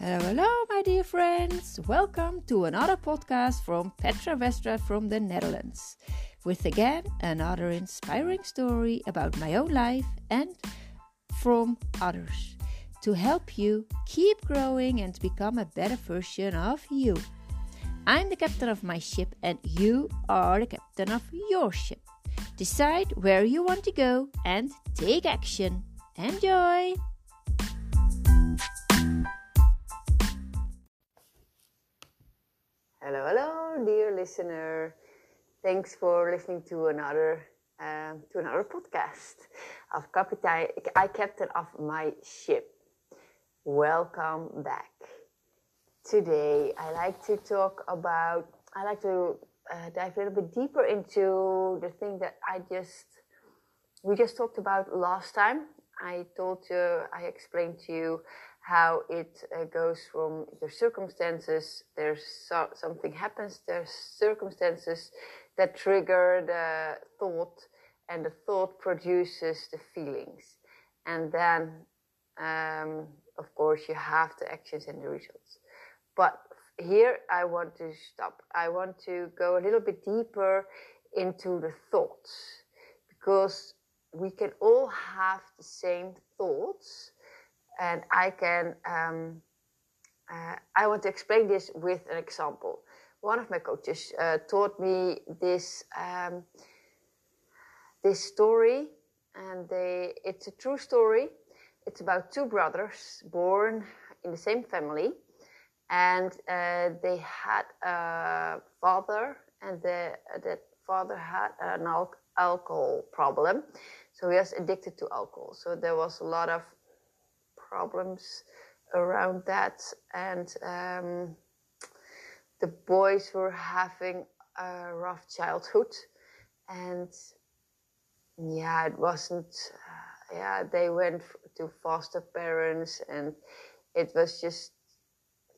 Hello, hello, my dear friends. Welcome to another podcast from Petra Westra from the Netherlands. With again another inspiring story about my own life and from others to help you keep growing and become a better version of you. I'm the captain of my ship, and you are the captain of your ship. Decide where you want to go and take action. Enjoy! Hello, hello, dear listener. Thanks for listening to another um, to another podcast of Kapitein, I captain of my ship. Welcome back. Today, I like to talk about. I like to uh, dive a little bit deeper into the thing that I just we just talked about last time. I told you, I explained to you how it uh, goes from the circumstances. There's so, something happens. There's circumstances that trigger the thought, and the thought produces the feelings, and then, um, of course, you have the actions and the results. But here, I want to stop. I want to go a little bit deeper into the thoughts because we can all have the same thoughts and I can, um, uh, I want to explain this with an example. One of my coaches uh, taught me this, um, this story, and they, it's a true story. It's about two brothers born in the same family, and uh, they had a father, and the, that father had an al- alcohol problem. So he was addicted to alcohol. So there was a lot of problems around that, and um, the boys were having a rough childhood, and yeah, it wasn't. Uh, yeah, they went to foster parents, and it was just,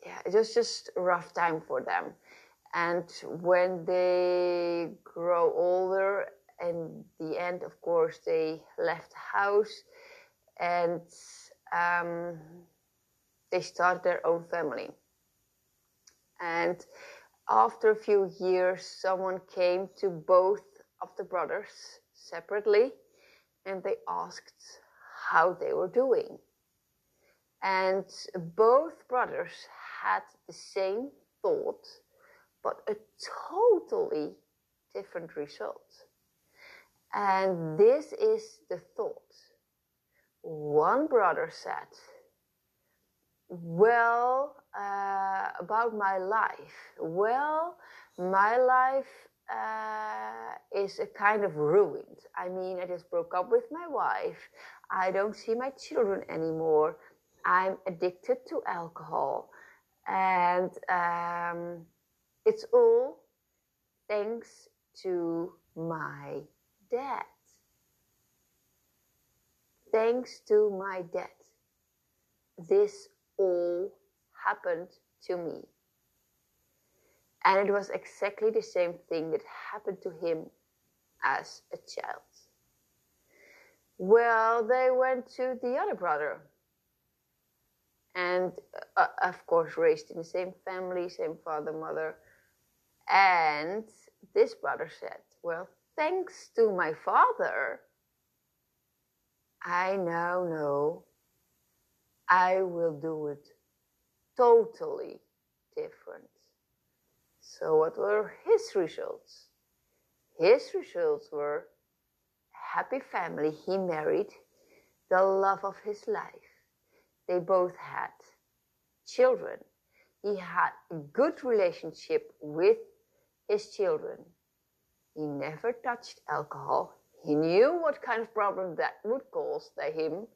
yeah, it was just a rough time for them. And when they grow older, and the end, of course, they left the house, and um, they start their own family. And after a few years, someone came to both of the brothers separately and they asked how they were doing. And both brothers had the same thought, but a totally different result. And this is the thought one brother said, Well, uh, about my life. Well, my life uh, is a kind of ruined. I mean, I just broke up with my wife. I don't see my children anymore. I'm addicted to alcohol. And um, it's all thanks to my dad thanks to my dad, this all happened to me. And it was exactly the same thing that happened to him as a child. Well, they went to the other brother. And uh, of course, raised in the same family, same father, mother. And this brother said, Well, thanks to my father, I now know I will do it totally different. So, what were his results? His results were happy family. He married the love of his life. They both had children. He had a good relationship with his children. He never touched alcohol. He knew what kind of problem that would cause to him.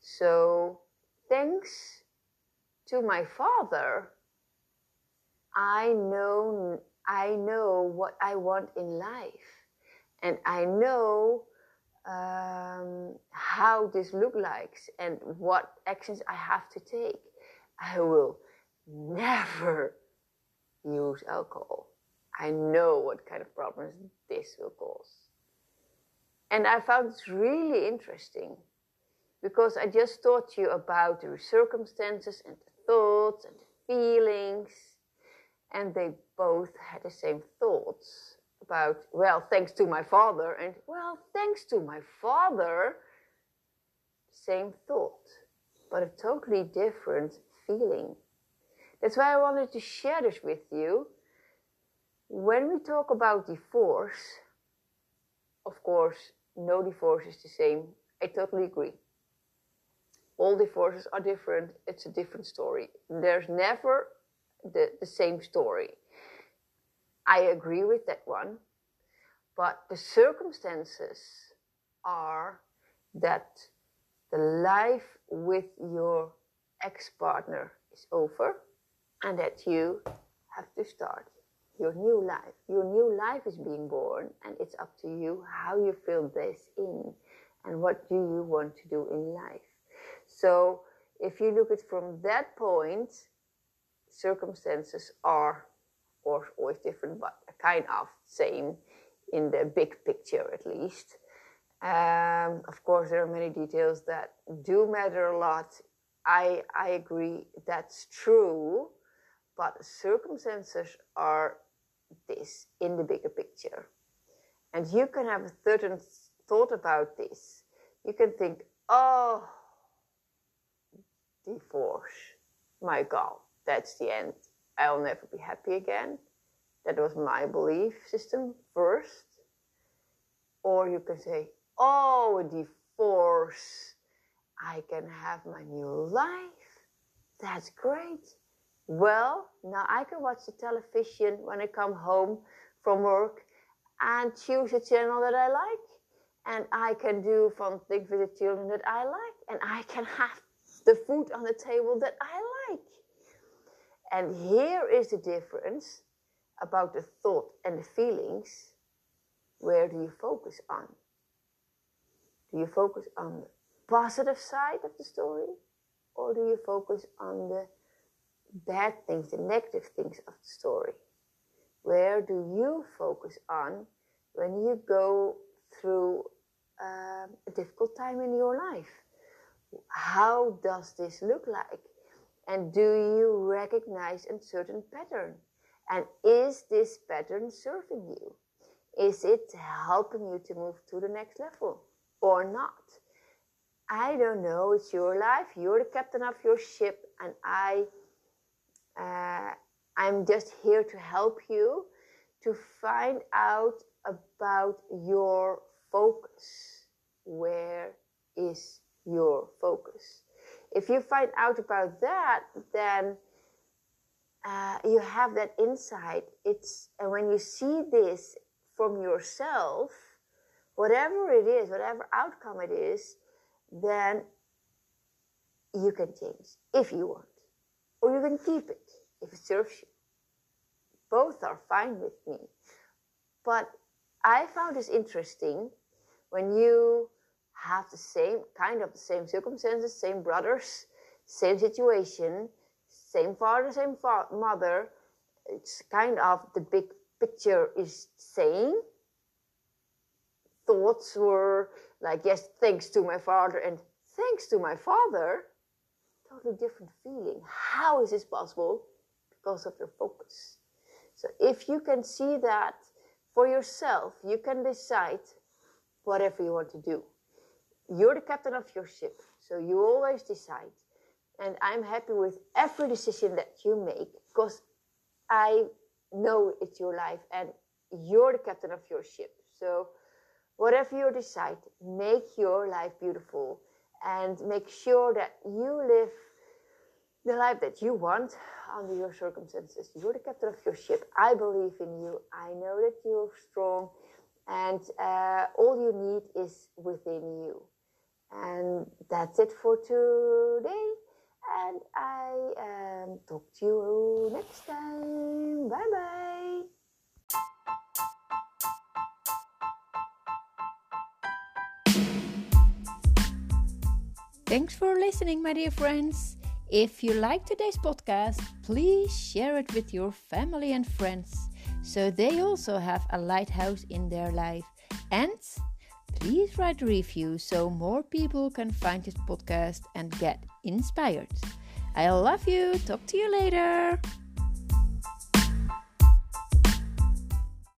So, thanks to my father, I know I know what I want in life, and I know um, how this look like and what actions I have to take. I will never use alcohol. I know what kind of problems this will cause. And I found it really interesting because I just taught you about the circumstances and the thoughts and the feelings, and they both had the same thoughts about, well, thanks to my father, and well, thanks to my father, same thought, but a totally different feeling. That's why I wanted to share this with you. When we talk about divorce, of course, no divorce is the same. I totally agree. All divorces are different. It's a different story. There's never the, the same story. I agree with that one. But the circumstances are that the life with your ex partner is over and that you have to start your new life. Your new life is being born, and it's up to you how you fill this in and what do you want to do in life. So, if you look at from that point, circumstances are, or always different, but kind of same in the big picture at least. Um, of course, there are many details that do matter a lot. I I agree that's true, but circumstances are this in the bigger picture. And you can have a certain thought about this. You can think, oh, divorce. My God, that's the end. I'll never be happy again. That was my belief system first. Or you can say, oh, a divorce. I can have my new life. That's great. Well, now I can watch the television when I come home from work and choose a channel that I like. And I can do fun things with the children that I like. And I can have the food on the table that I like. And here is the difference about the thought and the feelings. Where do you focus on? Do you focus on the positive side of the story? Or do you focus on the bad things, the negative things of the story? Where do you focus on when you go through um, a difficult time in your life? How does this look like? And do you recognize a certain pattern? And is this pattern serving you? Is it helping you to move to the next level or not? I don't know. It's your life. You're the captain of your ship, and I uh, I'm just here to help you to find out about your focus. Where is your focus? If you find out about that, then uh, you have that insight. It's and when you see this from yourself, whatever it is, whatever outcome it is, then you can change if you want, or you can keep it if it serves you. Both are fine with me. But I found this interesting when you have the same kind of the same circumstances, same brothers, same situation, same father, same fa- mother. It's kind of the big picture is same. Thoughts were like, yes, thanks to my father, and thanks to my father. Totally different feeling. How is this possible? because of your focus. So if you can see that for yourself, you can decide whatever you want to do. You're the captain of your ship, so you always decide. And I'm happy with every decision that you make because I know it's your life and you're the captain of your ship. So whatever you decide, make your life beautiful and make sure that you live the life that you want under your circumstances. You're the captain of your ship. I believe in you. I know that you're strong, and uh, all you need is within you. And that's it for today. And I um, talk to you next time. Bye bye. Thanks for listening, my dear friends. If you like today's podcast, please share it with your family and friends so they also have a lighthouse in their life. And please write a review so more people can find this podcast and get inspired. I love you. Talk to you later.